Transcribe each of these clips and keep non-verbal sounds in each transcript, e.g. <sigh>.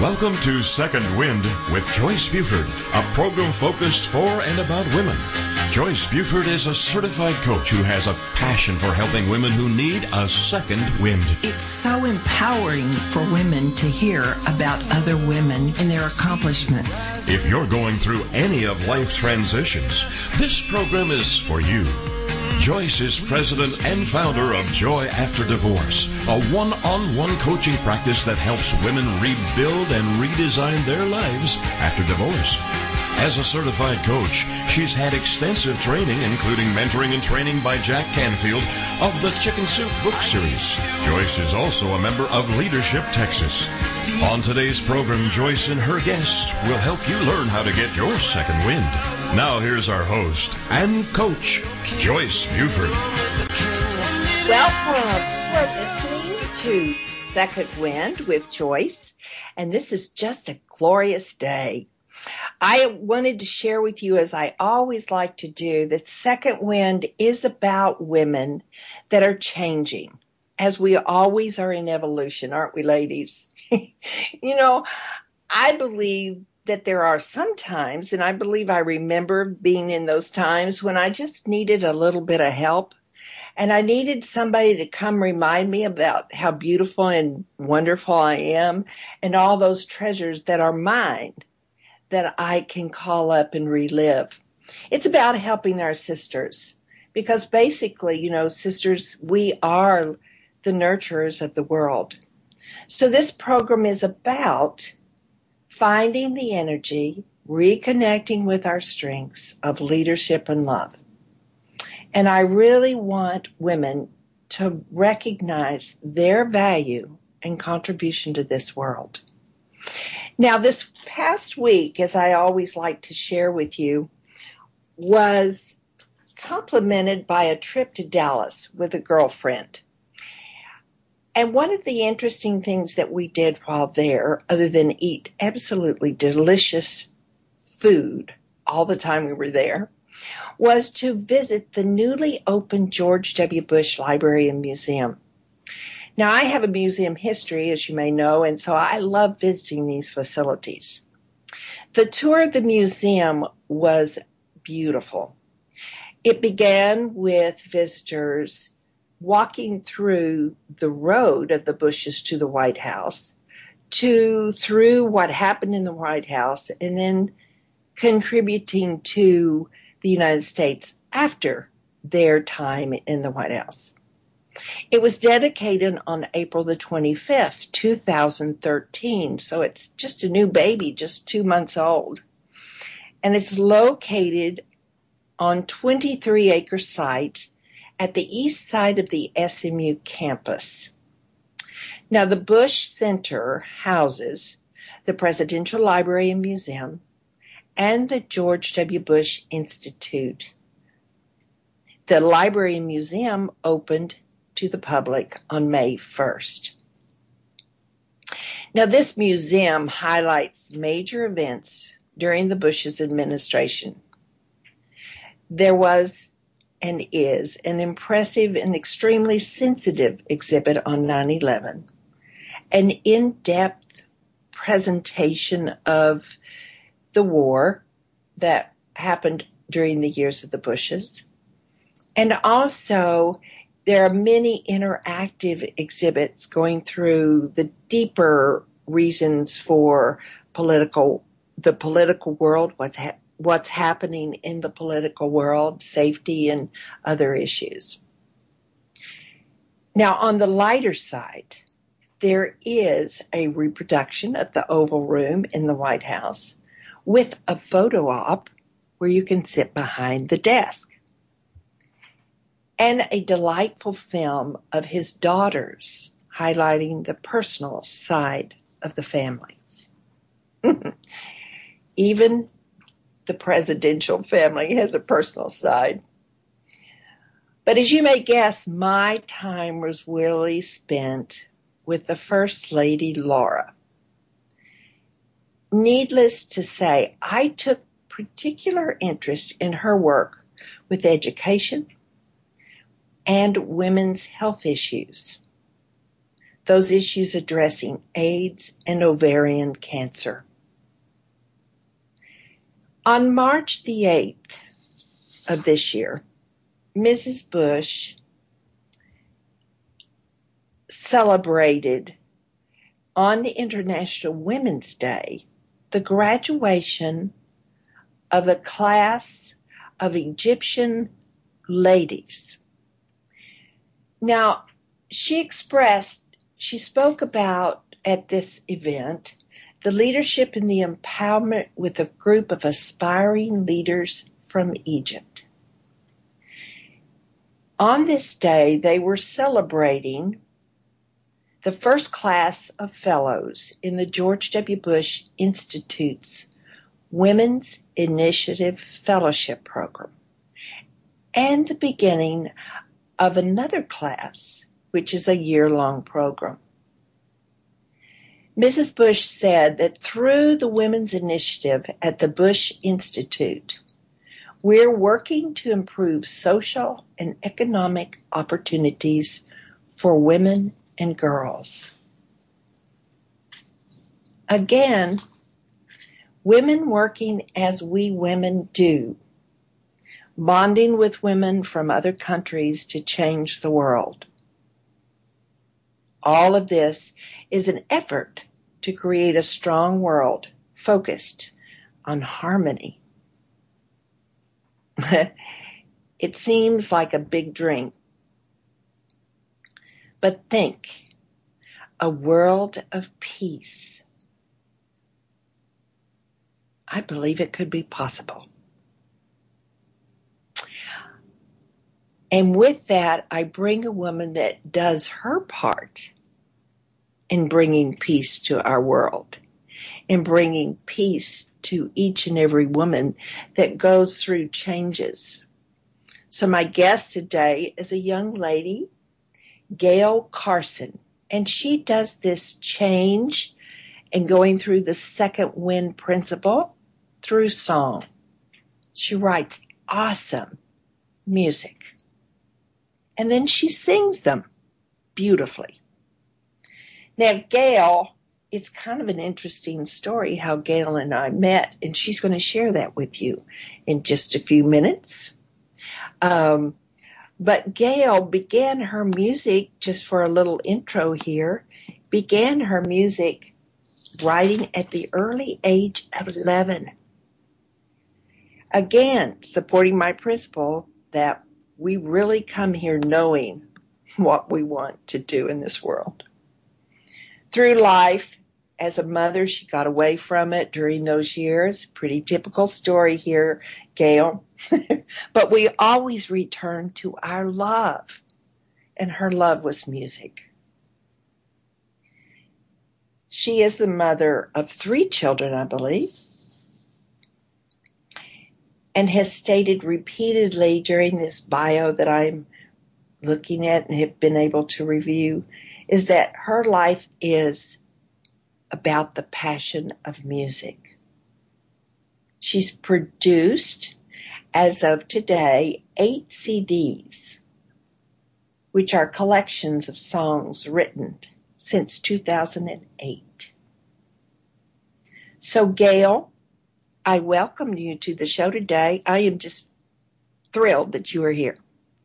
Welcome to Second Wind with Joyce Buford, a program focused for and about women. Joyce Buford is a certified coach who has a passion for helping women who need a second wind. It's so empowering for women to hear about other women and their accomplishments. If you're going through any of life transitions, this program is for you. Joyce is president and founder of Joy After Divorce, a one on one coaching practice that helps women rebuild and redesign their lives after divorce. As a certified coach, she's had extensive training, including mentoring and training by Jack Canfield of the Chicken Soup book series. Joyce is also a member of Leadership Texas. On today's program, Joyce and her guests will help you learn how to get your second wind. Now, here's our host and coach, Joyce Buford. Welcome. You're listening to Second Wind with Joyce, and this is just a glorious day. I wanted to share with you, as I always like to do, that Second Wind is about women that are changing, as we always are in evolution, aren't we, ladies? <laughs> you know, I believe that there are some times, and I believe I remember being in those times when I just needed a little bit of help. And I needed somebody to come remind me about how beautiful and wonderful I am and all those treasures that are mine that I can call up and relive. It's about helping our sisters because basically, you know, sisters, we are the nurturers of the world. So this program is about finding the energy, reconnecting with our strengths of leadership and love. And I really want women to recognize their value and contribution to this world. Now, this past week, as I always like to share with you, was complemented by a trip to Dallas with a girlfriend. And one of the interesting things that we did while there, other than eat absolutely delicious food all the time we were there, was to visit the newly opened George W. Bush Library and Museum. Now, I have a museum history, as you may know, and so I love visiting these facilities. The tour of the museum was beautiful. It began with visitors walking through the road of the Bushes to the White House, to through what happened in the White House, and then contributing to the United States after their time in the White House. It was dedicated on April the 25th, 2013, so it's just a new baby, just two months old. And it's located on 23 acre site at the east side of the SMU campus. Now, the Bush Center houses the Presidential Library and Museum and the George W. Bush Institute. The library and museum opened to the public on May 1st. Now, this museum highlights major events during the Bush's administration. There was and is an impressive and extremely sensitive exhibit on 9 11, an in depth presentation of the war that happened during the years of the Bushes. And also, there are many interactive exhibits going through the deeper reasons for political the political world, what's ha- what's happening in the political world, safety, and other issues. Now, on the lighter side, there is a reproduction of the Oval Room in the White House with a photo op where you can sit behind the desk. And a delightful film of his daughters highlighting the personal side of the family. <laughs> Even the presidential family has a personal side. But as you may guess, my time was really spent with the First Lady Laura. Needless to say, I took particular interest in her work with education and women's health issues. those issues addressing AIDS and ovarian cancer. On March the 8th of this year, Mrs. Bush celebrated on International Women's Day the graduation of a class of Egyptian ladies. Now, she expressed, she spoke about at this event the leadership and the empowerment with a group of aspiring leaders from Egypt. On this day, they were celebrating the first class of fellows in the George W. Bush Institute's Women's Initiative Fellowship Program and the beginning of another class, which is a year long program. Mrs. Bush said that through the Women's Initiative at the Bush Institute, we're working to improve social and economic opportunities for women and girls. Again, women working as we women do, bonding with women from other countries to change the world. All of this is an effort to create a strong world focused on harmony. <laughs> it seems like a big dream. but think a world of peace. I believe it could be possible. And with that, I bring a woman that does her part in bringing peace to our world, in bringing peace to each and every woman that goes through changes. So, my guest today is a young lady, Gail Carson, and she does this change and going through the second wind principle through song. She writes awesome music. And then she sings them beautifully. Now, Gail, it's kind of an interesting story how Gail and I met, and she's going to share that with you in just a few minutes. Um, but Gail began her music, just for a little intro here, began her music writing at the early age of 11. Again, supporting my principle that we really come here knowing what we want to do in this world through life as a mother, she got away from it during those years. Pretty typical story here, Gail. <laughs> but we always return to our love, and her love was music. She is the mother of three children, I believe, and has stated repeatedly during this bio that I'm looking at and have been able to review is that her life is about the passion of music. She's produced, as of today, eight CDs, which are collections of songs written since 2008. So, Gail, I welcome you to the show today. I am just thrilled that you are here.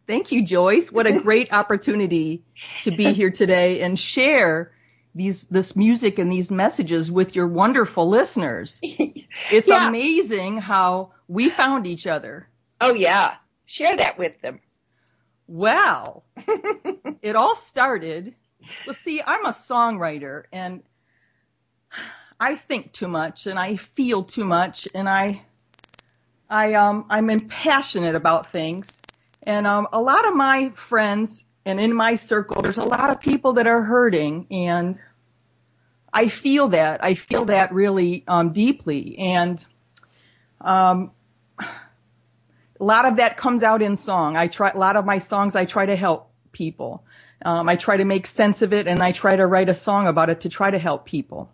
Thank you, Joyce. What a <laughs> great opportunity to be here today and share these this music and these messages with your wonderful listeners. <laughs> It's yeah. amazing how we found each other. Oh yeah. Share that with them. Well, <laughs> it all started. Well, see, I'm a songwriter and I think too much and I feel too much and I I um I'm impassionate about things and um, a lot of my friends and in my circle, there's a lot of people that are hurting. And I feel that. I feel that really um, deeply. And um, a lot of that comes out in song. I try, a lot of my songs, I try to help people. Um, I try to make sense of it and I try to write a song about it to try to help people.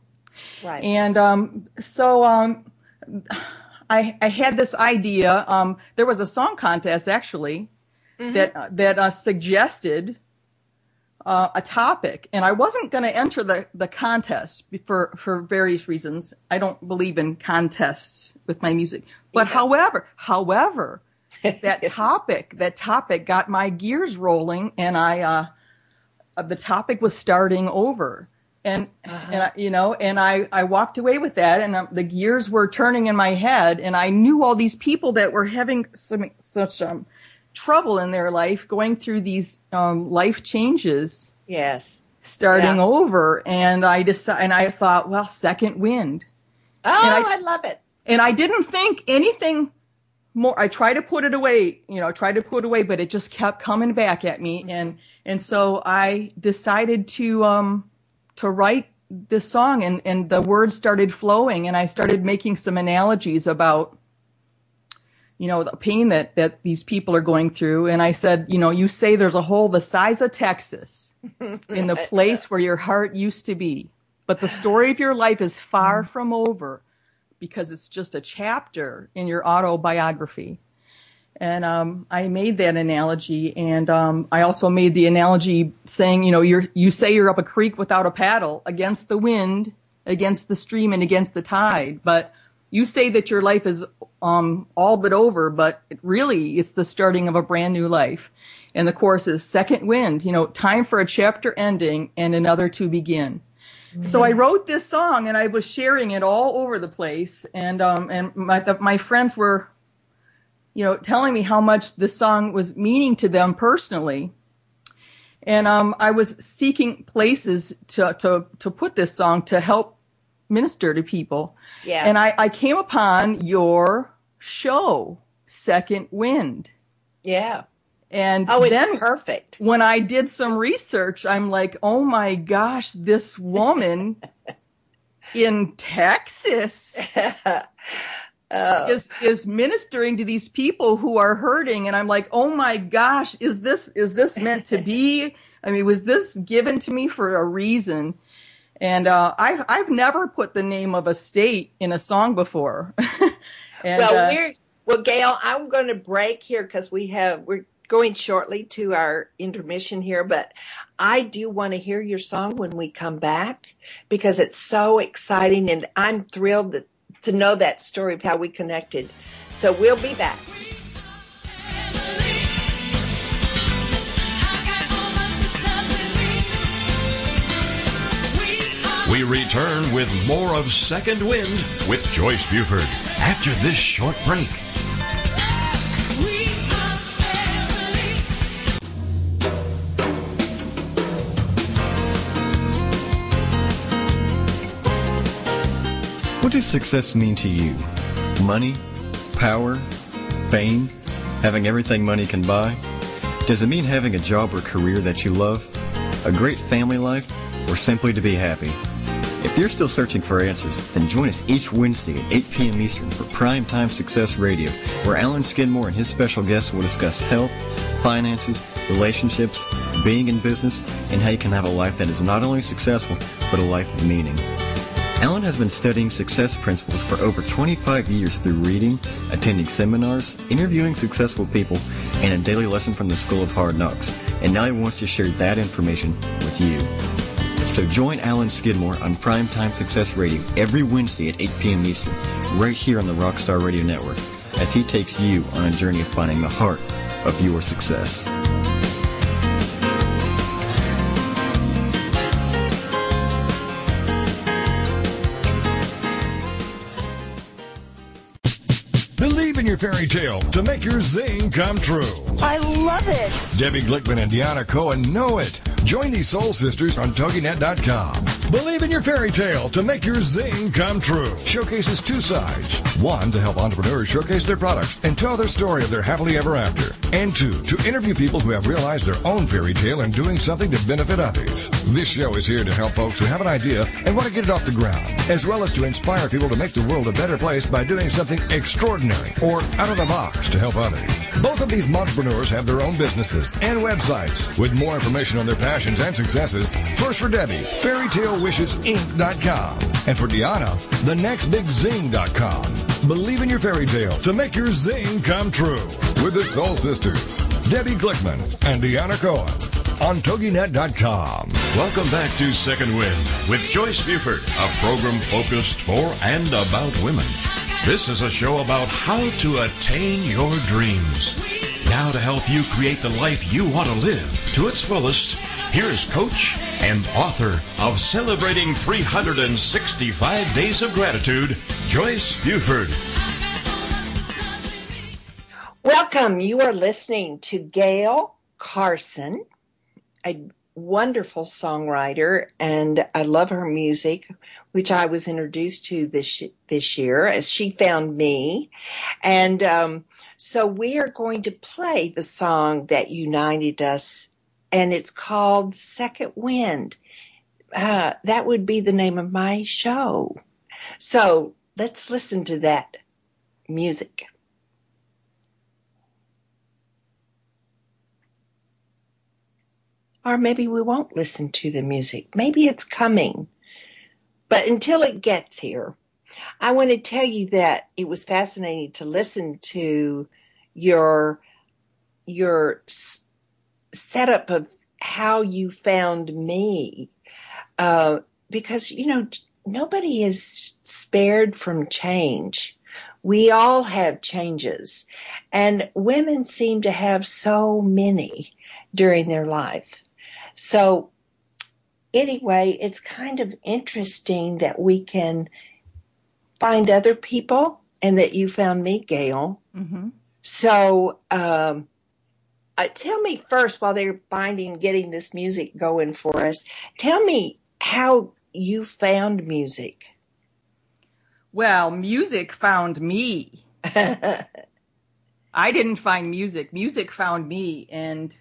Right. And um, so um, I, I had this idea. Um, there was a song contest actually mm-hmm. that uh, that uh, suggested uh, a topic, and I wasn't going to enter the, the contest for for various reasons. I don't believe in contests with my music, but yeah. however, however, <laughs> that topic that topic got my gears rolling, and I uh, the topic was starting over. And, uh-huh. and I, you know, and I, I walked away with that and um, the gears were turning in my head and I knew all these people that were having some, such, um, trouble in their life going through these um, life changes. Yes. Starting yeah. over. And I decided, and I thought, well, second wind. Oh, I, I, love it. And I didn't think anything more. I tried to put it away, you know, tried to put it away, but it just kept coming back at me. Mm-hmm. And, and so I decided to, um, to write this song and, and the words started flowing and I started making some analogies about you know, the pain that, that these people are going through. And I said, you know, you say there's a hole the size of Texas <laughs> in the place where your heart used to be. But the story of your life is far mm. from over because it's just a chapter in your autobiography. And um, I made that analogy, and um, I also made the analogy saying, you know, you're you say you're up a creek without a paddle, against the wind, against the stream, and against the tide. But you say that your life is um, all but over, but it really it's the starting of a brand new life. And the chorus is second wind, you know, time for a chapter ending and another to begin. Mm-hmm. So I wrote this song and I was sharing it all over the place, and um, and my the, my friends were, you know, telling me how much this song was meaning to them personally. And um, I was seeking places to, to to put this song to help minister to people. Yeah. And I, I came upon your show, Second Wind. Yeah. And oh, it's then perfect. When I did some research, I'm like, oh my gosh, this woman <laughs> in Texas <laughs> oh. is is ministering to these people who are hurting, and I'm like, oh my gosh, is this is this meant to be? I mean, was this given to me for a reason? And uh, I've I've never put the name of a state in a song before. <laughs> and, well, uh, we're well, Gail. I'm going to break here because we have we're going shortly to our intermission here, but I do want to hear your song when we come back because it's so exciting, and I'm thrilled to, to know that story of how we connected. So we'll be back. We return with more of Second Wind with Joyce Buford after this short break. What does success mean to you? Money? Power? Fame? Having everything money can buy? Does it mean having a job or career that you love? A great family life? Or simply to be happy? If you're still searching for answers, then join us each Wednesday at 8 p.m. Eastern for Prime Time Success Radio, where Alan Skidmore and his special guests will discuss health, finances, relationships, being in business, and how you can have a life that is not only successful, but a life of meaning. Alan has been studying success principles for over 25 years through reading, attending seminars, interviewing successful people, and a daily lesson from the School of Hard Knocks. And now he wants to share that information with you. So join Alan Skidmore on Primetime Success Radio every Wednesday at 8 p.m. Eastern, right here on the Rockstar Radio Network, as he takes you on a journey of finding the heart of your success. Believe in your fairy tale to make your zing come true. I love it. Debbie Glickman and Deanna Cohen know it. Join these soul sisters on TogiNet.com. Believe in your fairy tale to make your zing come true. Showcases two sides. One, to help entrepreneurs showcase their products and tell their story of their happily ever after. And two, to interview people who have realized their own fairy tale and doing something to benefit others. This show is here to help folks who have an idea and want to get it off the ground, as well as to inspire people to make the world a better place by doing something extraordinary or out of the box to help others. Both of these entrepreneurs have their own businesses and websites. With more information on their passions and successes, first for Debbie, fairytalewishesinc.com. And for Deanna, thenextbigzing.com. Believe in your fairy tale to make your zing come true. With the Soul Sisters, Debbie Glickman and Deanna Cohen. on TogiNet.com. Welcome back to Second Wind with Joyce Buford, a program focused for and about women. This is a show about how to attain your dreams. Now to help you create the life you want to live to its fullest, here's coach and author of Celebrating 365 Days of Gratitude, Joyce Buford. Welcome. You are listening to Gail Carson, a wonderful songwriter, and I love her music, which I was introduced to this this year as she found me, and um, so we are going to play the song that united us, and it's called Second Wind. Uh, that would be the name of my show. So let's listen to that music. Or maybe we won't listen to the music. Maybe it's coming. But until it gets here, I want to tell you that it was fascinating to listen to your your setup of how you found me, uh, because you know nobody is spared from change. We all have changes, and women seem to have so many during their life. So anyway, it's kind of interesting that we can find other people and that you found me, Gail. Mm-hmm. So, um, uh, tell me first, while they're finding, getting this music going for us, tell me how you found music. Well, music found me. <laughs> I didn't find music. Music found me. And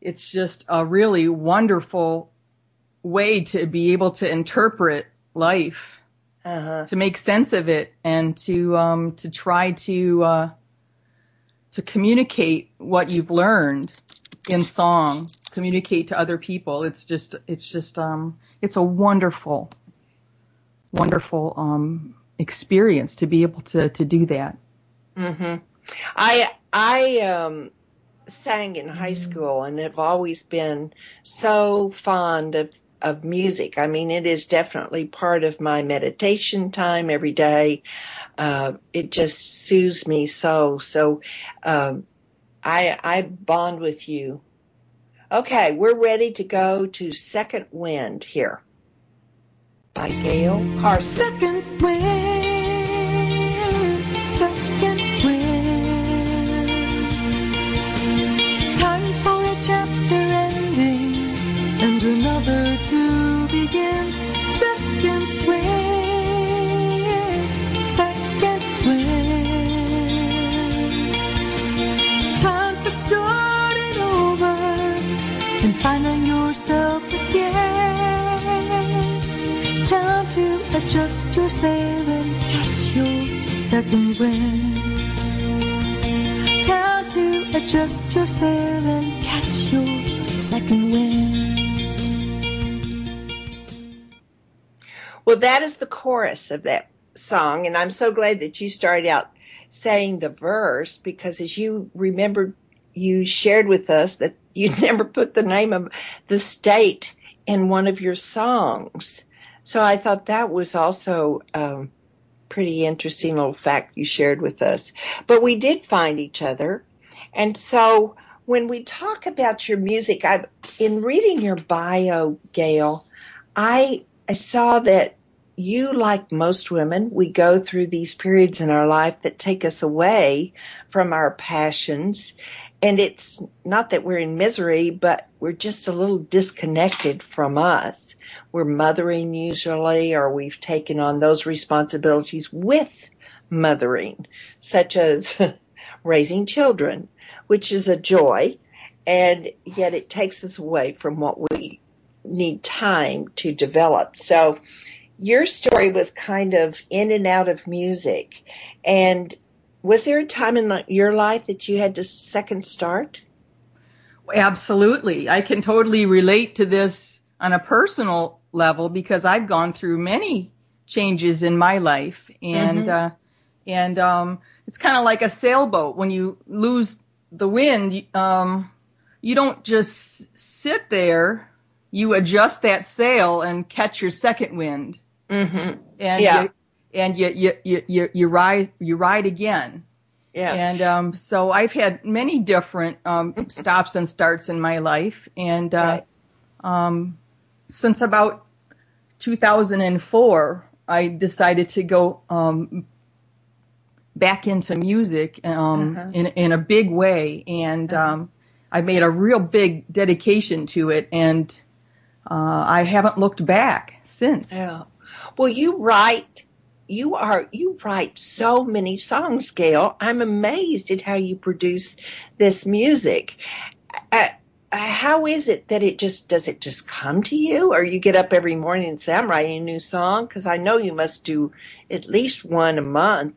it's just a really wonderful way to be able to interpret life, uh-huh. to make sense of it, and to um, to try to uh, to communicate what you've learned in song, communicate to other people. It's just it's just um, it's a wonderful, wonderful um, experience to be able to to do that. Mm-hmm. I I um sang in high mm. school and have always been so fond of of music. I mean, it is definitely part of my meditation time every day. Uh, it just soothes me so. So, um, I I bond with you. Okay, we're ready to go to Second Wind here by Gail Carson. Second Wind. Finding yourself again. Time to adjust your sail and catch your second wind. Time to adjust your sail and catch your second wind. Well, that is the chorus of that song, and I'm so glad that you started out saying the verse because as you remembered, you shared with us that you <laughs> never put the name of the state in one of your songs. So I thought that was also um, pretty interesting little fact you shared with us. But we did find each other. And so when we talk about your music, I've in reading your bio, Gail, I, I saw that you, like most women, we go through these periods in our life that take us away from our passions and it's not that we're in misery, but we're just a little disconnected from us. We're mothering usually, or we've taken on those responsibilities with mothering, such as <laughs> raising children, which is a joy, and yet it takes us away from what we need time to develop. So your story was kind of in and out of music. And was there a time in your life that you had to second start? Absolutely. I can totally relate to this on a personal level because I've gone through many changes in my life and mm-hmm. uh, and um, it's kind of like a sailboat when you lose the wind um, you don't just sit there. You adjust that sail and catch your second wind. Mm-hmm. And Yeah. you, and you, you, you, you, you ride, you ride again. Yeah. And um, so I've had many different um, <laughs> stops and starts in my life. And uh, Right. since about 2004, I decided to go um, back into music um, Uh-huh. in, in a big way. And um, I made a real big dedication to it. And uh, I haven't looked back since. Yeah. Well, you write. You are you write so many songs, Gail. I'm amazed at how you produce this music. Uh, uh, how is it that it just does it just come to you, or you get up every morning and say, "I'm writing a new song"? Because I know you must do at least one a month.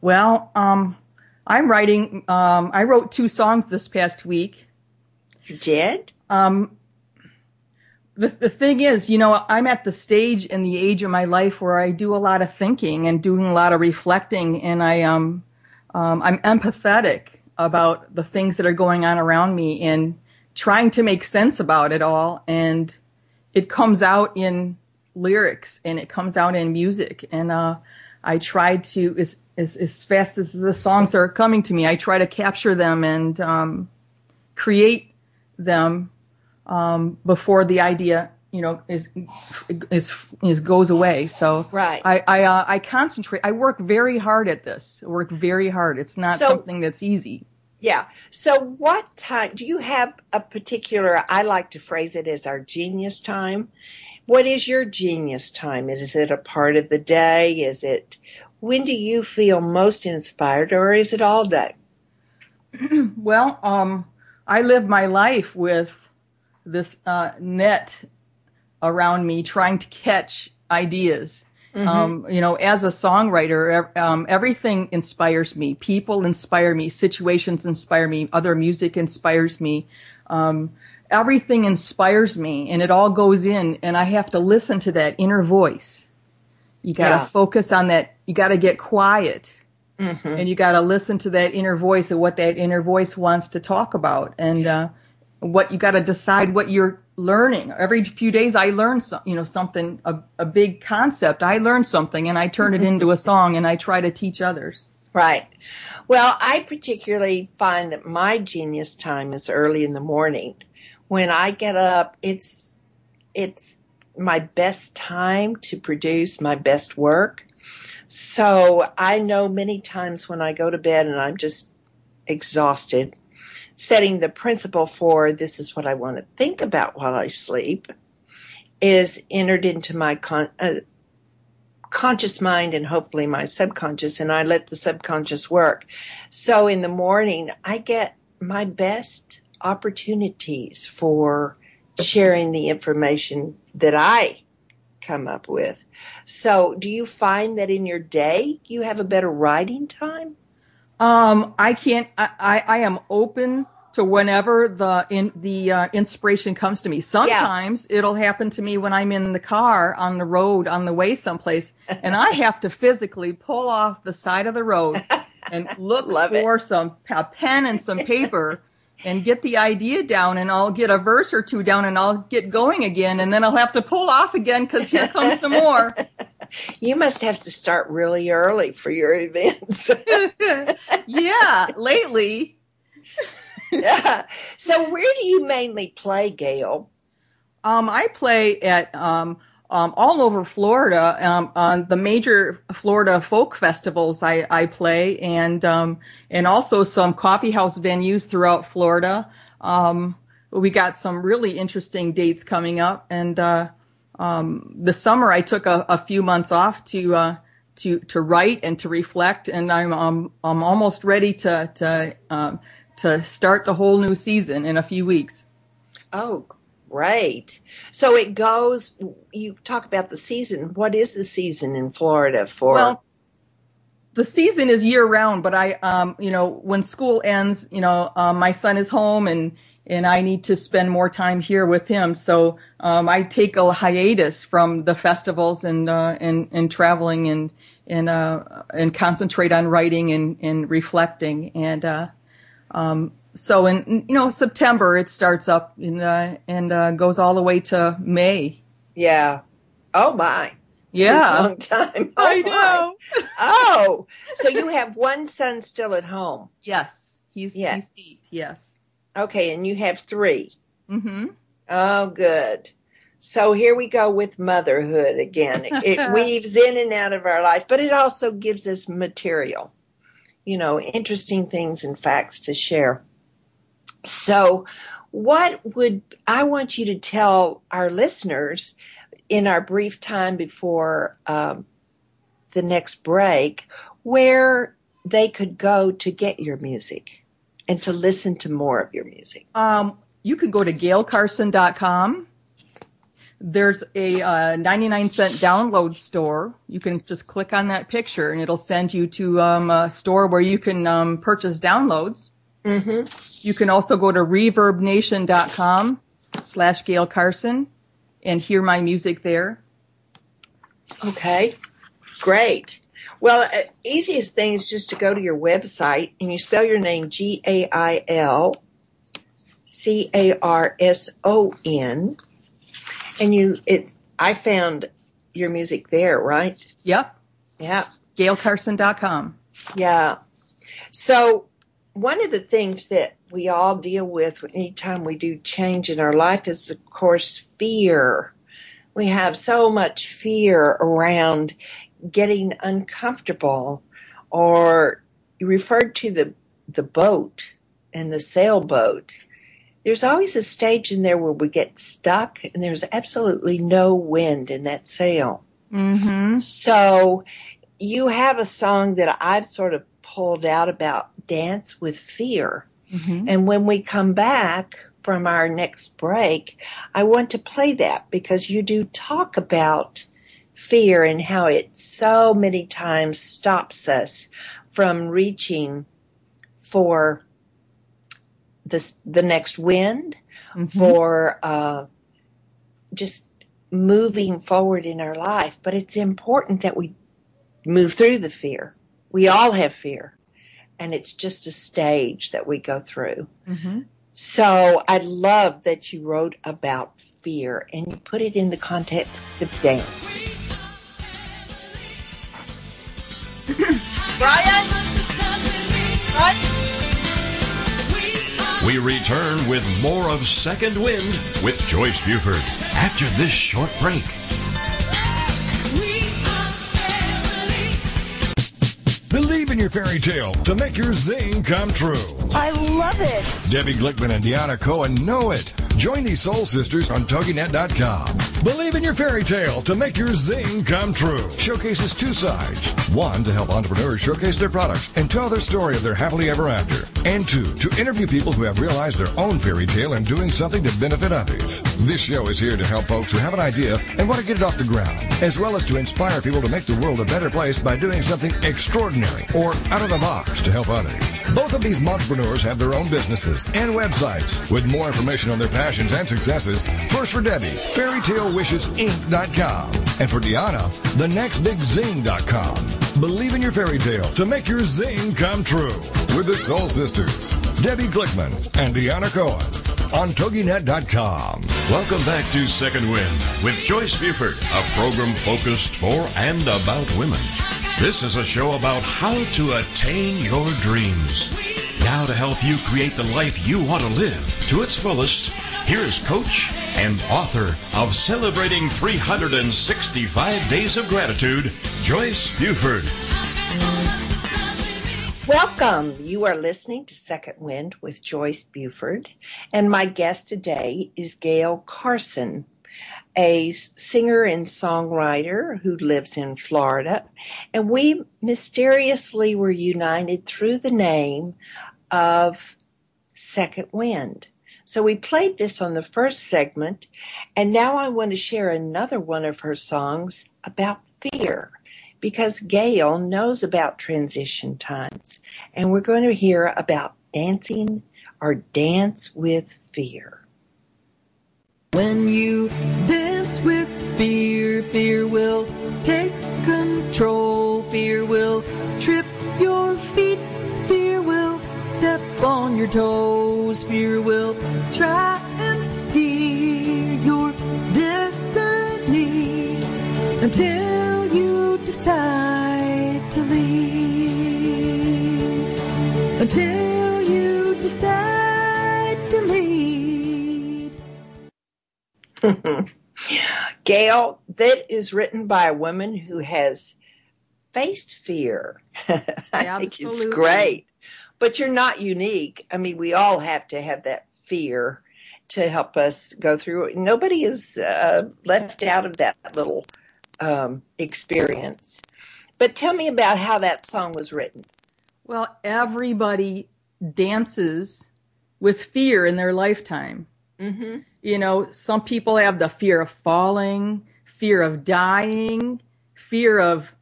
Well, um, I'm writing, um, I wrote two songs this past week. You did? Um, the, the thing is, you know, I'm at the stage in the age of my life where I do a lot of thinking and doing a lot of reflecting, and I um, um, I'm empathetic about the things that are going on around me and trying to make sense about it all. And it comes out in lyrics and it comes out in music. And uh, I try to as, as as fast as the songs are coming to me, I try to capture them and um, create them um, before the idea, you know, is is is goes away. So Right. I I, uh, I concentrate. I work very hard at this. I work very hard. It's not So- something that's easy. Yeah. So, what time do you have a particular? I like to phrase it as our genius time. What is your genius time? Is it a part of the day? Is it when do you feel most inspired, or is it all day? <clears throat> Well, um, I live my life with this uh, net around me, trying to catch ideas. Um, you know, as a songwriter, um, everything inspires me. People inspire me. Situations inspire me. Other music inspires me. Um, everything inspires me, and it all goes in, and I have to listen to that inner voice. You got to Yeah. focus on that. You got to get quiet and you got to listen to that inner voice and what that inner voice wants to talk about and uh, what you got to decide what you're learning every few days i learn some, you know something a, a big concept i learn something and i turn it into a <laughs> song and i try to teach others Right. Well, I particularly find that my genius time is early in the morning. When I get up, it's it's my best time to produce my best work. So I know many times when I go to bed and I'm just exhausted, setting the principle for this is what I want to think about while I sleep is entered into my con- uh, conscious mind and hopefully my subconscious, and I let the subconscious work. So in the morning, I get my best opportunities for sharing the information that I come up with. So, do you find that in your day you have a better writing time? Um, I can't. I, I, I am open to whenever the in the uh, inspiration comes to me. Sometimes it'll happen to me when I'm in the car on the road on the way someplace, and I have to physically pull off the side of the road <laughs> and look Love it. for some a pen and some paper. And get the idea down, and I'll get a verse or two down, and I'll get going again, and then I'll have to pull off again because here comes some more. <laughs> You must have to start really early for your events. <laughs> yeah, lately yeah. So, where do you mainly play, Gail? Um, I play at um, um, all over Florida. Um, on the major Florida folk festivals, I, I play, and um, and also some coffee house venues throughout Florida. Um, we got some really interesting dates coming up, and uh, um, the summer I took a, a few months off to uh, to to write and to reflect, and I'm um, I'm almost ready to to um, to start the whole new season in a few weeks. Oh, great. So it goes, you talk about the season. What is the season in Florida for? Well, the season is year round, but I, um, you know, when school ends, you know, um, my son is home and and I need to spend more time here with him. So um, I take a hiatus from the festivals and uh, and and traveling and and uh, and concentrate on writing and and reflecting. And uh, um, so in you know September it starts up in, uh, and uh, goes all the way to May. Yeah. Oh my. Yeah, long time. <laughs> Oh, I know. Oh, so you have one son still at home. Yes, he's Yeah. he's eight. Yes. Okay, and you have three. Mm-hmm. Oh, good. So here we go with motherhood again. It, it <laughs> weaves in and out of our life, but it also gives us material, you know, interesting things and facts to share. So, what would I want you to tell our listeners in our brief time before um, the next break where they could go to get your music and to listen to more of your music? Um, you could go to gailcarson.com. There's a uh, 99 cent download store. You can just click on that picture and it'll send you to um, a store where you can um, purchase downloads. Mm-hmm. You can also go to reverbnation.com slash Gail Carson and hear my music there. Okay, great. Well, uh, easiest thing is just to go to your website and you spell your name G A I L C A R S O N, and you it. I found your music there, right? Yep, Yeah, gailcarson.com. yeah. So one of the things that we all deal with anytime we do change in our life is, of course, fear. We have so much fear around getting uncomfortable, or you referred to the the boat and the sailboat. There's always a stage in there where we get stuck, and there's absolutely no wind in that sail. Mm-hmm. So you have a song that I've sort of pulled out about dance with fear. Mm-hmm. And when we come back from our next break, I want to play that because you do talk about fear and how it so many times stops us from reaching for this, the next wind, for uh, just moving forward in our life. But it's important that we move through the fear. We all have fear, and it's just a stage that we go through. Mm-hmm. So I love that you wrote about fear and you put it in the context of dance. Brian? We return with more of Second Wind with Joyce Buford after this short break. Believe in your fairy tale to make your zing come true. I love it. Debbie Glickman and Deanna Cohen know it. Join these soul sisters on TogiNet.com. Believe in your fairy tale to make your zing come true. Showcases two sides. One, to help entrepreneurs showcase their products and tell their story of their happily ever after. And two, to interview people who have realized their own fairy tale and doing something to benefit others. This show is here to help folks who have an idea and want to get it off the ground, as well as to inspire people to make the world a better place by doing something extraordinary or out of the box to help others. Both of these entrepreneurs have their own businesses and websites. With more information on their passions and successes, first for Debbie, fairytalewishesinc.com, and for Deanna, thenextbigzing.com. Believe in your fairy tale to make your zing come true with the Soul Sisters, Debbie Glickman and Deanna Cohen on TogiNet.com. Welcome back to Second Wind with Joyce Buford, a program focused for and about women. This is a show about how to attain your dreams. Now, to help you create the life you want to live to its fullest, here is coach and author of Celebrating 365 Days of Gratitude, Joyce Buford. Welcome. You are listening to Second Wind with Joyce Buford, and my guest today is Gail Carson, a singer and songwriter who lives in Florida. And we mysteriously were united through the name of Second Wind. So we played this on the first segment, and now I want to share another one of her songs about fear because Gail knows about transition times, and we're going to hear about dancing or dance with fear. When you dance with fear, fear will take control. Fear will trip step step on your toes. Fear will try and steer your destiny until you decide to lead. Until you decide to lead. <laughs> Gail, that is written by a woman who has faced fear. <laughs> I think it's great. But you're not unique. I mean, we all have to have that fear to help us go through it. Nobody is uh, left out of that little um, experience. But tell me about how that song was written. Well, everybody dances with fear in their lifetime. Mm-hmm. You know, some people have the fear of falling, fear of dying, fear of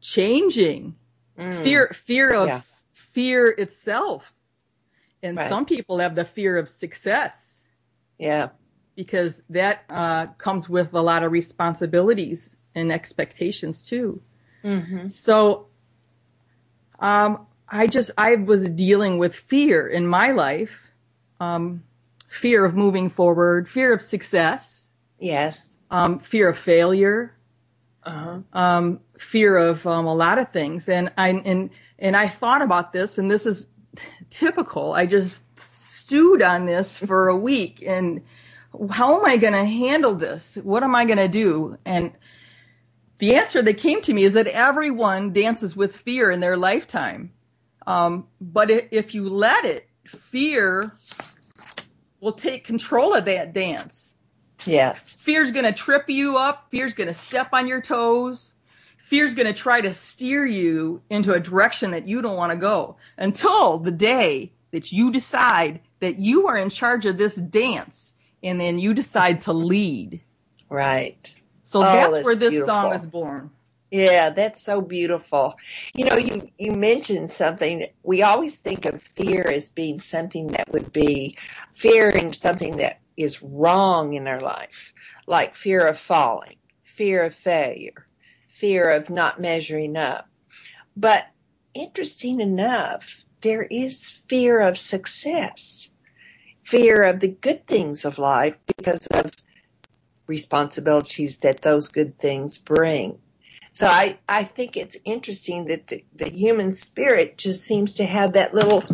changing, fear fear of Mm. Yeah. Fear itself. And Right. some people have the fear of success Yeah. because that uh, comes with a lot of responsibilities and expectations too. Mm-hmm. So, um, I just I was dealing with fear in my life, um, fear of moving forward, fear of success, Yes. um, fear of failure, Uh-huh. um, fear of um, a lot of things, and I and and I thought about this, and this is typical. I just stewed on this for a week, and how am I going to handle this? What am I going to do? And the answer that came to me is that everyone dances with fear in their lifetime. Um, but if you let it, fear will take control of that dance. Yes. Fear's going to trip you up. Fear's going to step on your toes. Fear's going to try to steer you into a direction that you don't want to go until the day that you decide that you are in charge of this dance and then you decide to lead. Right. So Oh, that's that's where this song is born. Yeah, that's so beautiful. You know, you you mentioned something. We always think of fear as being something that would be fearing something that is wrong in our life, like fear of falling, fear of failure, fear of not measuring up. But interesting enough, there is fear of success, fear of the good things of life because of responsibilities that those good things bring. So I, I think it's interesting that the, the human spirit just seems to have that little,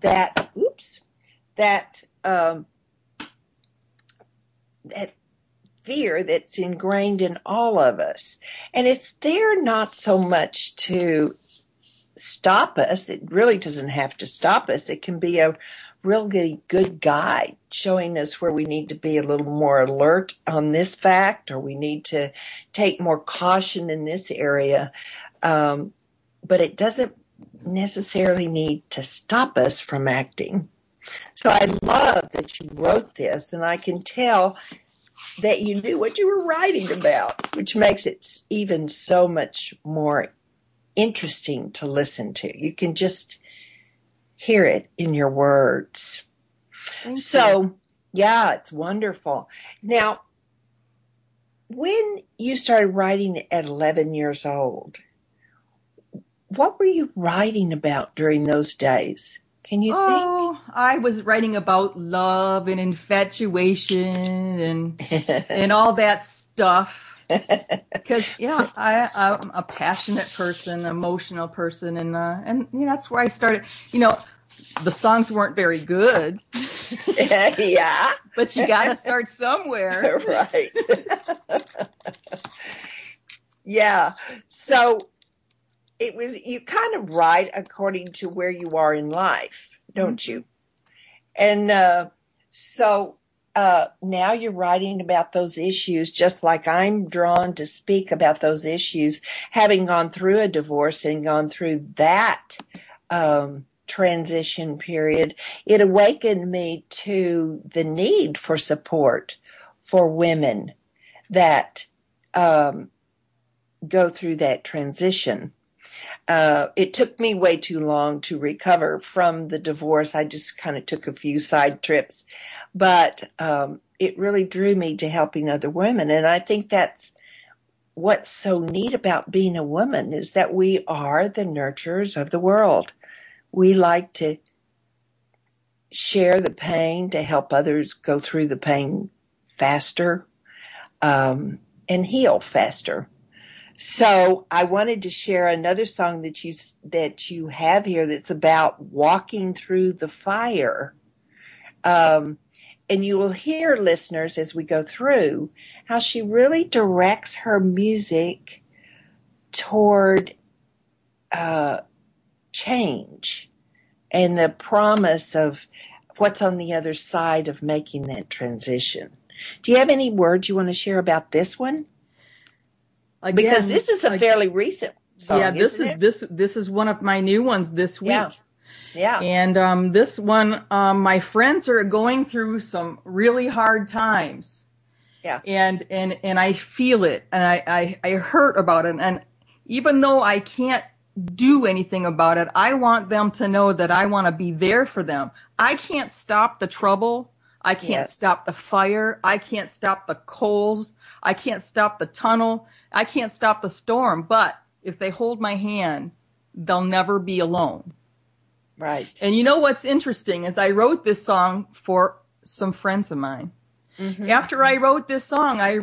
that, oops, that, um, that fear that's ingrained in all of us. And it's there not so much to stop us. It really doesn't have to stop us. It can be a really good guide showing us where we need to be a little more alert on this fact or we need to take more caution in this area. Um, but it doesn't necessarily need to stop us from acting. So I love that you wrote this, and I can tell that you knew what you were writing about, which makes it even so much more interesting to listen to. You can just hear it in your words. Thank you. So, yeah, it's wonderful. Now, when you started writing at 11 years old, what were you writing about during those days? Can you Oh, I was writing about love and infatuation and <laughs> and all that stuff. <laughs> Because you know, I I'm a passionate person, emotional person, and uh, and you know, that's where I started. You know, the songs weren't very good, <laughs> yeah, but you got to start somewhere. right. yeah. So it was, you kind of write according to where you are in life, don't you? And uh, so uh, now you're writing about those issues, just like I'm drawn to speak about those issues, having gone through a divorce and gone through that um, transition period. It awakened me to the need for support for women that um, go through that transition. Uh, it took me way too long to recover from the divorce. I just kind of took a few side trips, but um, it really drew me to helping other women. And I think that's what's so neat about being a woman is that we are the nurturers of the world. we like to share the pain to help others go through the pain faster um, and heal faster. So I wanted to share another song that you that you have here that's about walking through the fire. Um, and you will hear listeners as we go through how she really directs her music toward uh, change and the promise of what's on the other side of making that transition. Do you have any words you want to share about this one? Again, because this is a like- fairly recent song. yeah, this is it? this this is one of my new ones this week. Yeah. Yeah. And um, this one, um, my friends are going through some really hard times. Yeah. And and and I feel it, and I I, I hurt about it, and even though I can't do anything about it, I want them to know that I want to be there for them. I can't stop the trouble. I can't Yes. stop the fire. I can't stop the coals. I can't stop the tunnel. I can't stop the storm. But if they hold my hand, they'll never be alone. Right. And you know what's interesting is I wrote this song for some friends of mine. Mm-hmm. After I wrote this song, I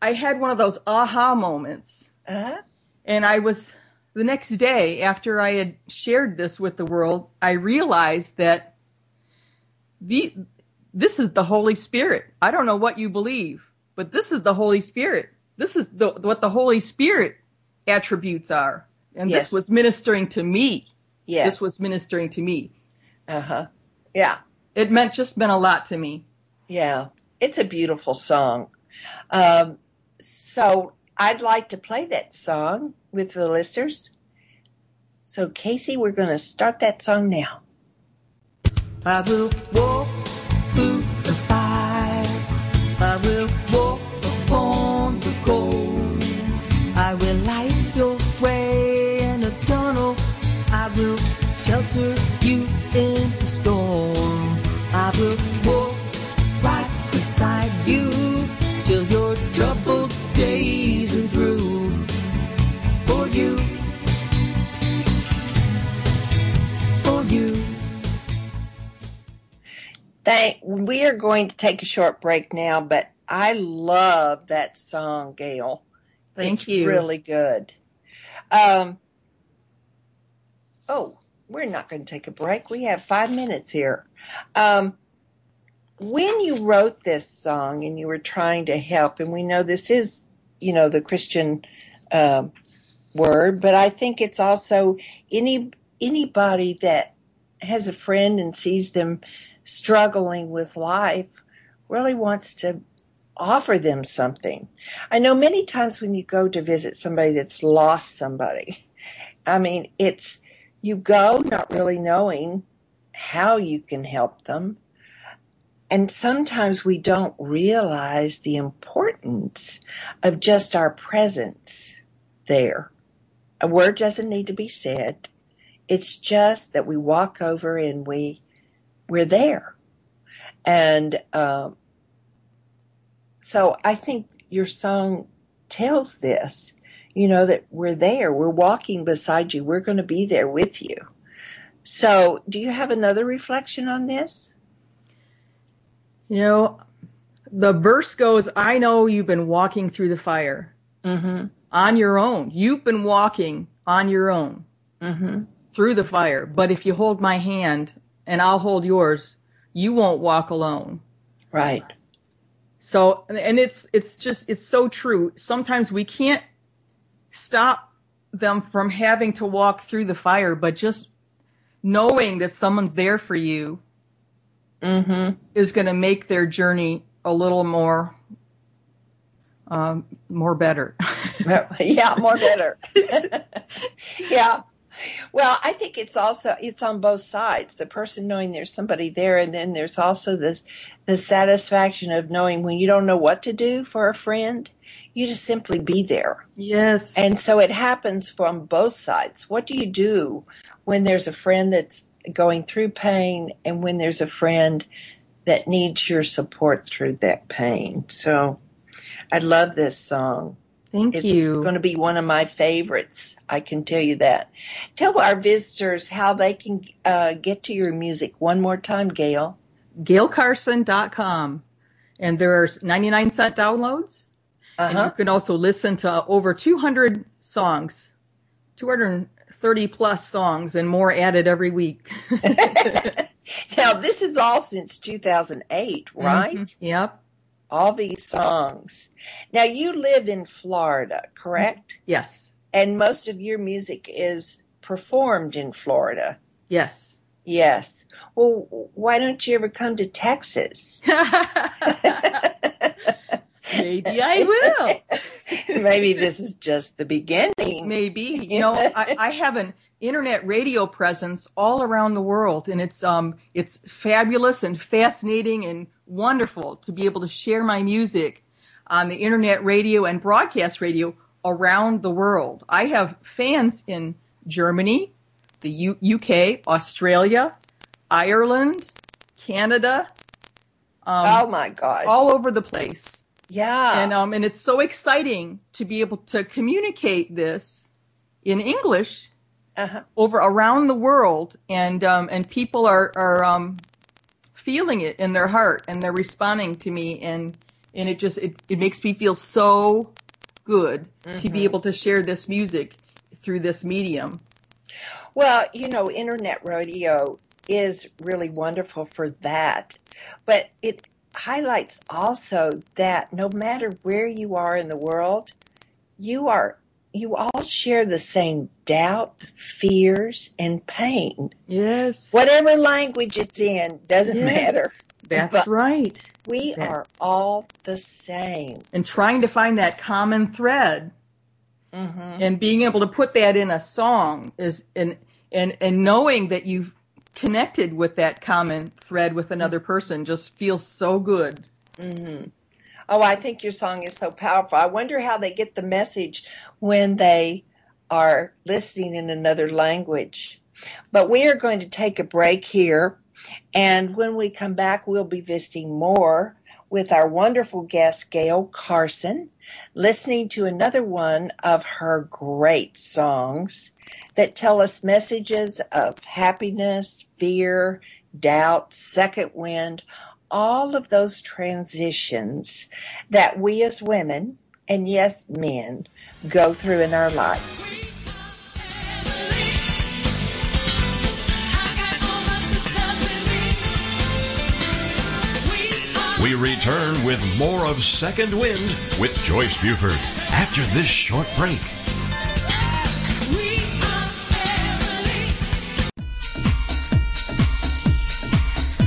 I had one of those aha moments. Uh-huh. And I was the next day after I had shared this with the world, I realized that the this is the Holy Spirit. I don't know what you believe, but this is the Holy Spirit. This is the what the Holy Spirit attributes are. And Yes. this was ministering to me. Yes. This was ministering to me. Uh-huh. Yeah. It meant just meant a lot to me. Yeah. It's a beautiful song. Um, so I'd like to play that song with the listeners. So Casey, we're going to start that song now. I will walk through the fire. I will walk will light your way in a tunnel. I will shelter you in the storm. I will walk right beside you till your troubled days are through. For you. For you. Thank, we are going to take a short break now, but I love that song, Gail. Thank it's you. Really good. Um, oh, we're not going to take a break. We have five minutes here. Um, when you wrote this song and you were trying to help, and we know this is, you know, the Christian um, word, but I think it's also any anybody that has a friend and sees them struggling with life really wants to offer them something. I know many times when you go to visit somebody that's lost somebody, I mean, it's you go not really knowing how you can help them. And sometimes we don't realize the importance of just our presence there. A word doesn't need to be said. It's just that we walk over and we we're there. And um, so I think your song tells this, you know, that we're there, we're walking beside you, we're going to be there with you. So, do you have another reflection on this? You know, the verse goes, I know you've been walking through the fire Mm-hmm. on your own. You've been walking on your own Mm-hmm. through the fire. But if you hold my hand and I'll hold yours, you won't walk alone. Right. So, and it's, it's just, it's so true. Sometimes we can't stop them from having to walk through the fire, but just knowing that someone's there for you Mm-hmm. is going to make their journey a little more, um, more better. <laughs> yeah, more better. <laughs> yeah. Well, I think it's also it's on both sides. The person knowing there's somebody there, and then there's also this the satisfaction of knowing when you don't know what to do for a friend, you just simply be there. yes. And so it happens from both sides. What do you do when there's a friend that's going through pain and when there's a friend that needs your support through that pain? So I love this song. Thank it's you. going to be one of my favorites. I can tell you that. Tell our visitors how they can uh, get to your music one more time, Gail. GailCarson.com. And there's 99 cent downloads. And you Uh-huh. can also listen to over 200 songs, 230 plus songs, and more added every week. <laughs> <laughs> Now, this is all since 2008, right? Mhm. Yep. All these songs. Now, you live in Florida, correct? Mm-hmm. Yes. And most of your music is performed in Florida. Yes. Yes. Well, why don't you ever come to Texas? <laughs> Maybe I will. <laughs> Maybe this is just the beginning. Maybe. You know, I, I have an internet radio presence all around the world and it's um it's fabulous and fascinating and wonderful to be able to share my music on the internet radio and broadcast radio around the world. I have fans in Germany, the U- UK, Australia, Ireland, Canada, um, oh my God! all over the place yeah. and um and it's so exciting to be able to communicate this in English uh-huh. over around the world and um and people are are um feeling it in their heart and they're responding to me and and it just it, it makes me feel so good to be able to share this music through this medium Well, you know, internet radio is really wonderful for that. But it highlights also that no matter where you are in the world, you are you all share the same doubt, fears, and pain. yes Whatever language it's in doesn't Yes. matter. that's But- right We That- are all the same. and trying to find that common thread Mm-hmm. and being able to put that in a song is and and and knowing that you've connected with that common thread with another person just feels so good Oh, I think your song is so powerful. I wonder how they get the message when they are listening in another language. But we are going to take a break here. And when we come back, we'll be visiting more with our wonderful guest, Gail Carson, listening to another one of her great songs that tell us messages of happiness, fear, doubt, second wind, all of those transitions that we as women, and yes, men, go through in our lives. We return with more of Second Wind with Joyce Buford after this short break.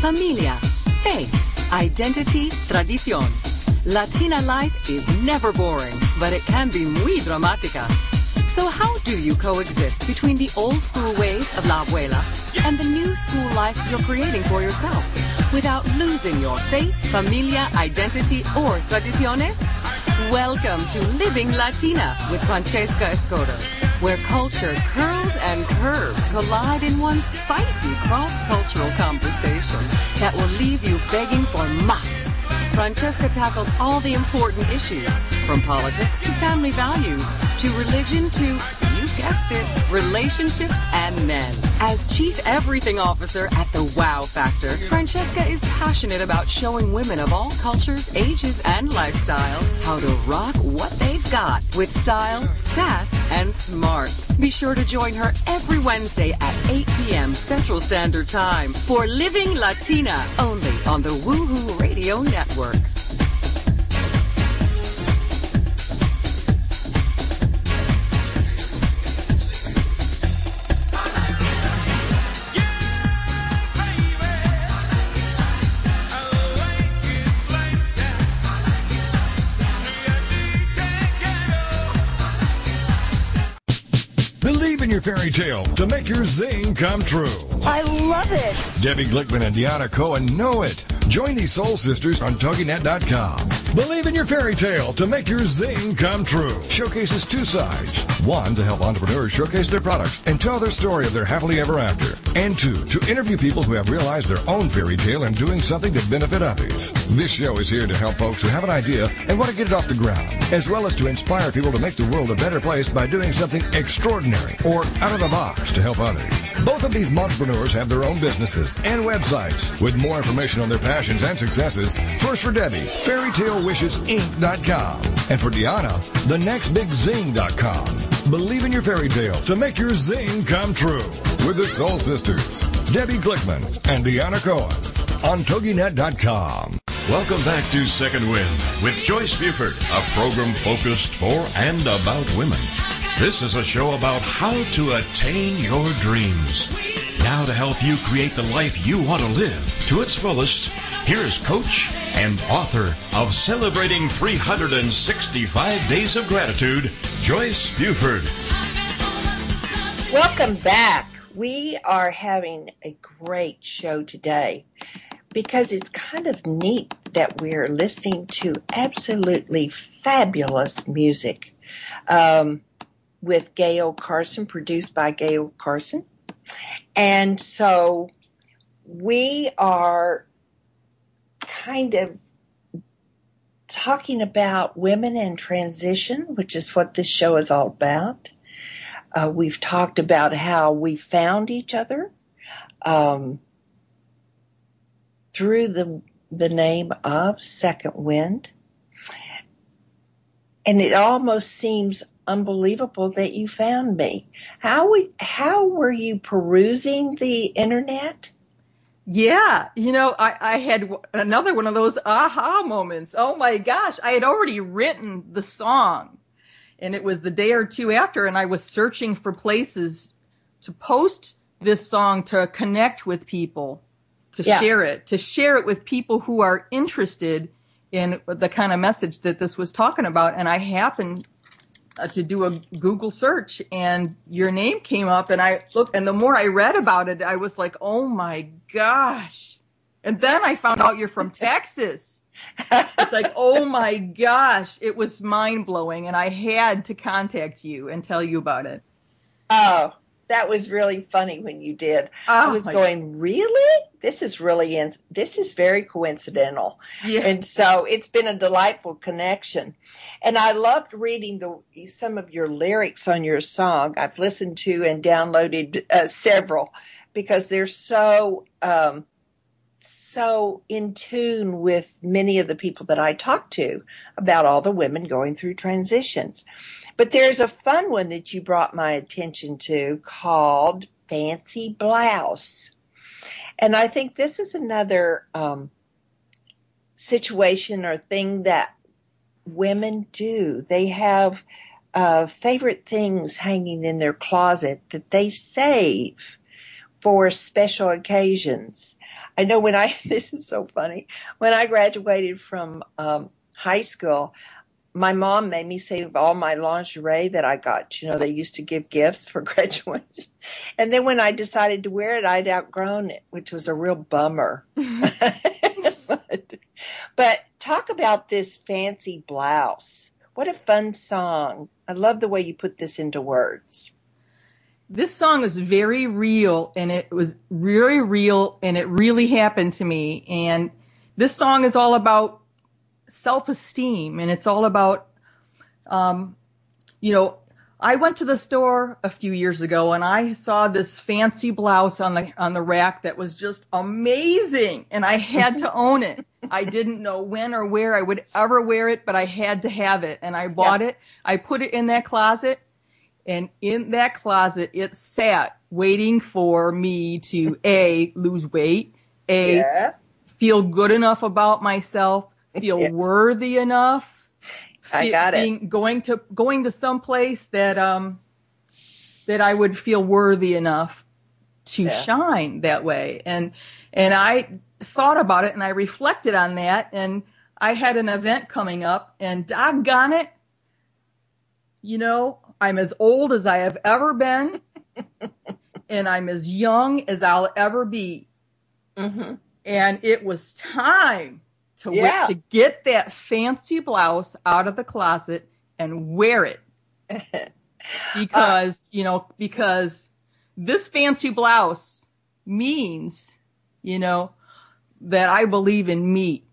Familia, faith, identity, tradición. Latina life is never boring, but it can be muy dramática. So how do you coexist between the old school ways of la abuela and the new school life you're creating for yourself without losing your faith, familia, identity, or tradiciones? Welcome to Living Latina with Francesca Escoto, where culture curls and curves collide in one spicy cross-cultural conversation that will leave you begging for más. Francesca tackles all the important issues, from politics to family values, to religion to, guessed it, relationships and men. As Chief Everything Officer at the Wow Factor, Francesca is passionate about showing women of all cultures, ages, and lifestyles how to rock what they've got with style, sass, and smarts. Be sure to join her every Wednesday at 8 p.m. Central Standard Time for Living Latina, only on the Woohoo Radio Network. Your fairy tale to make your zing come true. I love it. Debbie Glickman and Deanna Cohen know it. Join these soul sisters on TogiNet.com. Believe in your fairy tale to make your zing come true. Showcases two sides. One, to help entrepreneurs showcase their products and tell their story of their happily ever after. And two, to interview people who have realized their own fairy tale and doing something to benefit others. This show is here to help folks who have an idea and want to get it off the ground, as well as to inspire people to make the world a better place by doing something extraordinary or out of the box to help others. Both of these entrepreneurs have their own businesses and websites. With more information on their passions and successes, first for Debbie, fairytalewishesinc.com. And for Deanna, thenextbigzing.com. Believe in your fairy tale to make your zing come true. With the Soul Sisters, Debbie Glickman and Deanna Cohen on TogiNet.com. Welcome back to Second Wind with Joyce Buford, a program focused for and about women. This is a show about how to attain your dreams. Now to help you create the life you want to live to its fullest, here is coach and author of Celebrating 365 Days of Gratitude, Joyce Buford. Welcome back. We are having a great show today because it's kind of neat that we're listening to absolutely fabulous music um, with Gail Carson, produced by Gail Carson. And so we are kind of talking about women and transition, which is what this show is all about. Uh, we've talked about how we found each other um, through the the name of Second Wind, and it almost seems unbelievable that you found me. How we, how were you perusing the internet? Yeah, you know, I, I had another one of those aha moments. Oh my gosh, I had already written the song, and it was the day or two after, and I was searching for places to post this song to connect with people, to Yeah. share it, to share it with people who are interested in the kind of message that this was talking about. And I happened Uh, to do a Google search and your name came up and I looked and the more I read about it, I was like, oh my gosh. And then I found out you're from Texas. It's like, oh my gosh, it was mind blowing. And I had to contact you and tell you about it. Oh, that was really funny when you did. I Oh, was my going, really? This is really in, this is very coincidental. Yeah. And so it's been a delightful connection. And I loved reading the some of your lyrics on your song. I've listened to and downloaded uh, several because they're so um, so in tune with many of the people that I talk to about all the women going through transitions. But there's a fun one that you brought my attention to called Fancy Blouse. And I think this is another um, situation or thing that women do. They have uh, favorite things hanging in their closet that they save for special occasions. I know when I, <laughs> this is so funny, when I graduated from um, high school, my mom made me save all my lingerie that I got. You know, they used to give gifts for <laughs> graduation. And then when I decided to wear it, I'd outgrown it, which was a real bummer. but, <laughs> but talk about this fancy blouse. What a fun song. I love the way you put this into words. This song is very real and it was very real and it really happened to me. And this song is all about self-esteem and it's all about um you know i went to the store a few years ago and i saw this fancy blouse on the on the rack that was just amazing and i had to <laughs> own it. I didn't know when or where i would ever wear it but i had to have it and i bought it. I put it in that closet and in that closet, it sat waiting for me to A, lose weight, A, Yeah. feel good enough about myself, feel Yes. worthy enough. I got it. being, Going to, going to some place that, um, that I would feel worthy enough to Yeah. shine that way. And, and I thought about it and I reflected on that and I had an event coming up and doggone it, you know, I'm as old as I have ever been, <laughs> and I'm as young as I'll ever be. hmm And it was time to Yeah. to get that fancy blouse out of the closet and wear it <laughs> because you know because this fancy blouse means you know that I believe in me.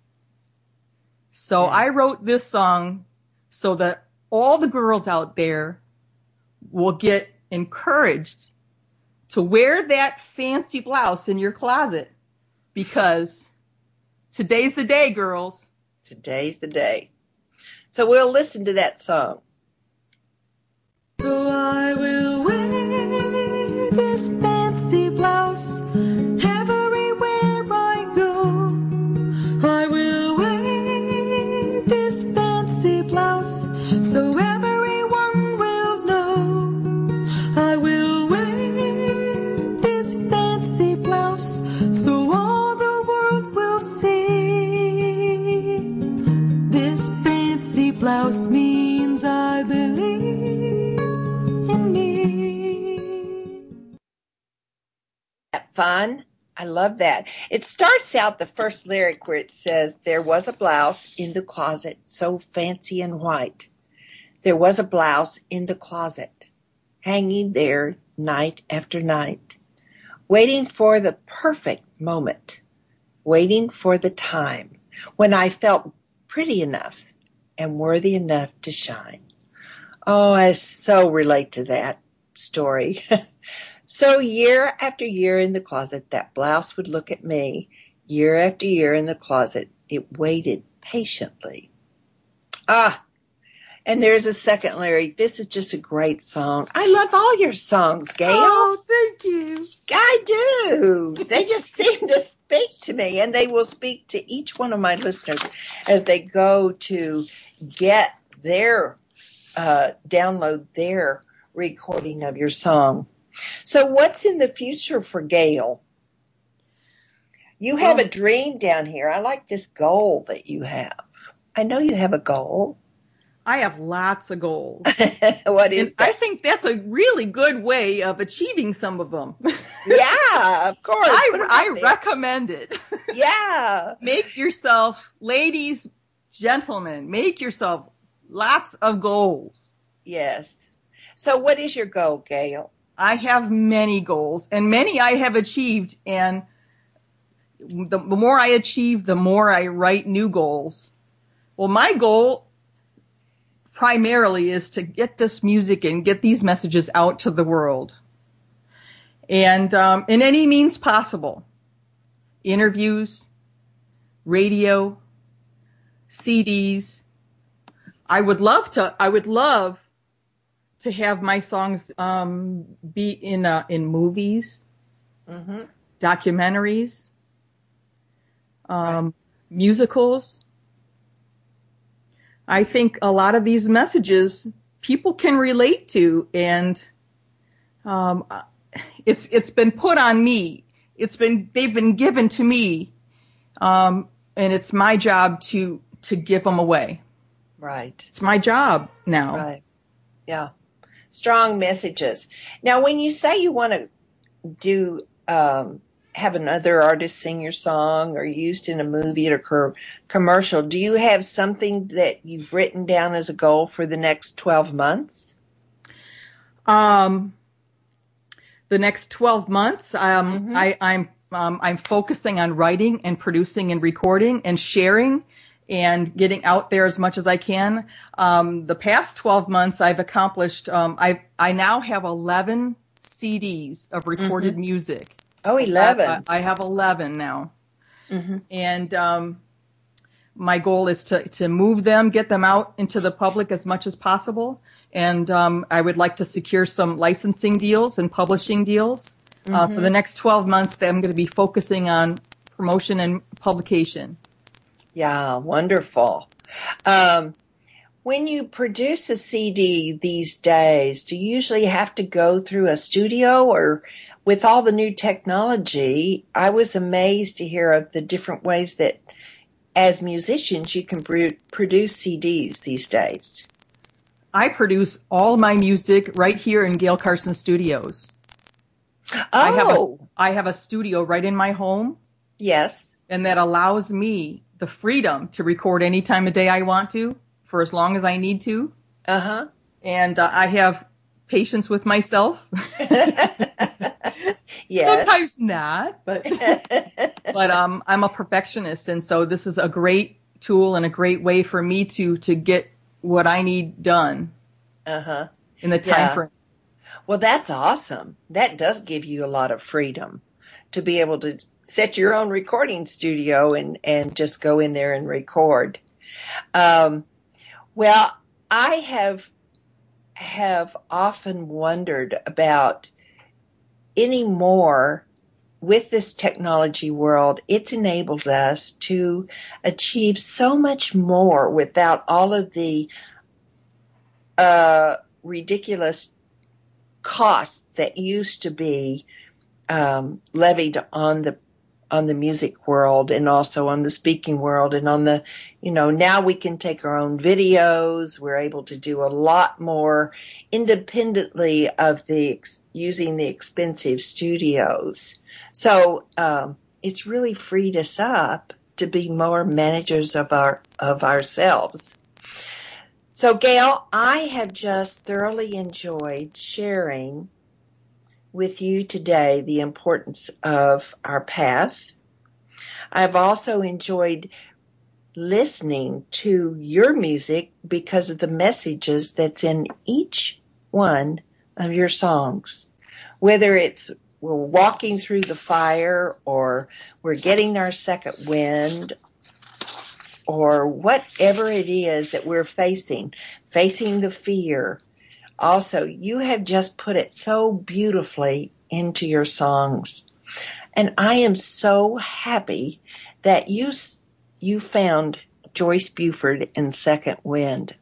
So I wrote this song so that all the girls out there will get encouraged to wear that fancy blouse in your closet because today's the day, girls. Today's the day. So we'll listen to that song. So I will love that. It starts out the first lyric where it says, There was a blouse in the closet so fancy and white. There was a blouse in the closet, hanging there night after night, waiting for the perfect moment, waiting for the time when I felt pretty enough and worthy enough to shine. Oh, I so relate to that story. <laughs> so year after year in the closet, that blouse would look at me. Year after year in the closet, it waited patiently. Ah, and there's a second lyric. This is just a great song. I love all your songs, Gail. Oh, thank you. I do. They just seem to speak to me, and they will speak to each one of my listeners as they go to get their uh, download their recording of your song. So, what's in the future for Gail? You have a dream down here. I like this goal that you have. I know you have a goal. I have lots of goals. <laughs> what is I think that's a really good way of achieving some of them. <laughs> yeah, of course. I, I recommend it. <laughs> yeah. make yourself, ladies, gentlemen, make yourself lots of goals. Yes. So, what is your goal, Gail? I have many goals, and many I have achieved. And the, more I achieve, the more I write new goals. Well, my goal primarily is to get this music and get these messages out to the world. And um, in any means possible interviews, radio, CDs. I would love to, I would love to have my songs um, be in uh, in movies, Mm-hmm. documentaries, um, musicals. I think a lot of these messages people can relate to, and um, uh, it's it's been put on me. It's been they've been given to me, um, and it's my job to to give them away. Right. It's my job now. Right. Yeah. Strong messages. Now, when you say you want to do um, have another artist sing your song or used in a movie or co- commercial, do you have something that you've written down as a goal for the next twelve months? Um, the next 12 months, um, I, I'm, um, I'm focusing on writing and producing and recording and sharing and getting out there as much as I can. Um, the past 12 months, I've accomplished, um, I, I now have 11 CDs of recorded music. Oh, 11. I, I have 11 now. Mhm. And, um, my goal is to, to move them, get them out into the public as much as possible. And um, I would like to secure some licensing deals and publishing deals. Uh, for the next 12 months, that I'm going to be focusing on promotion and publication. Yeah, wonderful. Um, when you produce a CD these days, do you usually have to go through a studio or with all the new technology? I was amazed to hear of the different ways that as musicians you can produce CDs these days. I produce all my music right here in Gail Carson Studios. Oh, I have a I have a studio right in my home, yes. and that allows me the freedom to record any time of day I want to for as long as I need to. Uh huh. And uh, I have patience with myself. <laughs> Yes. Sometimes not, but <laughs> but um, I'm a perfectionist, and so this is a great tool and a great way for me to to get what I need done Uh huh. in the time Yeah. frame. Well, that's awesome. That does give you a lot of freedom to be able to set your own recording studio and, and just go in there and record. Um, well, I have have often wondered about any more with this technology world. It's enabled us to achieve so much more without all of the uh, ridiculous costs that used to be um, levied on the on the music world and also on the speaking world and on the you know now we can take our own videos. We're able to do a lot more independently of the using the expensive studios. So um, it's really freed us up to be more managers of our of ourselves. So, Gail, I have just thoroughly enjoyed sharing with you today the importance of our path. I've also enjoyed listening to your music because of the messages that's in each one of your songs. Whether it's we're walking through the fire or we're getting our second wind or whatever it is that we're facing, facing the fear. Also, you have just put it so beautifully into your songs. And I am so happy that you you found Joyce Buford in Second Wind.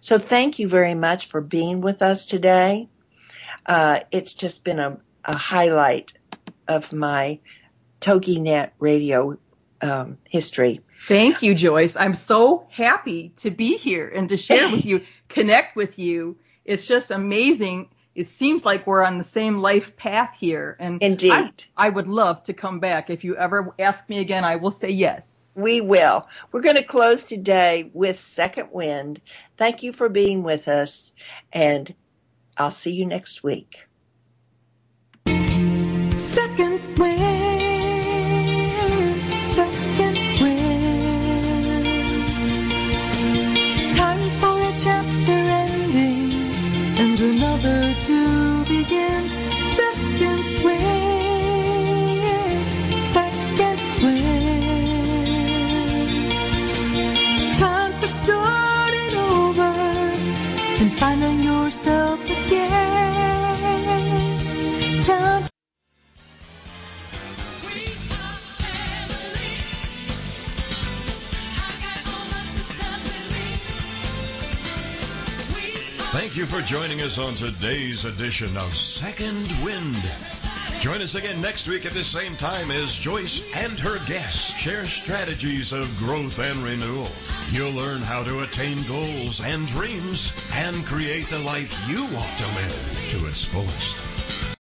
So thank you very much for being with us today. Uh, it's just been a, a highlight of my TogiNet radio um, history. Thank you, Joyce. I'm so happy to be here and to share with you, <laughs> connect with you. It's just amazing. It seems like we're on the same life path here. And Indeed. I, I would love to come back. If you ever ask me again, I will say yes. We will. We're going to close today with Second Wind. Thank you for being with us, and I'll see you next week. Second second you for joining us on today's edition of Second Wind. Join us again next week at the same time as Joyce and her guests share strategies of growth and renewal. You'll learn how to attain goals and dreams and create the life you want to live to its fullest.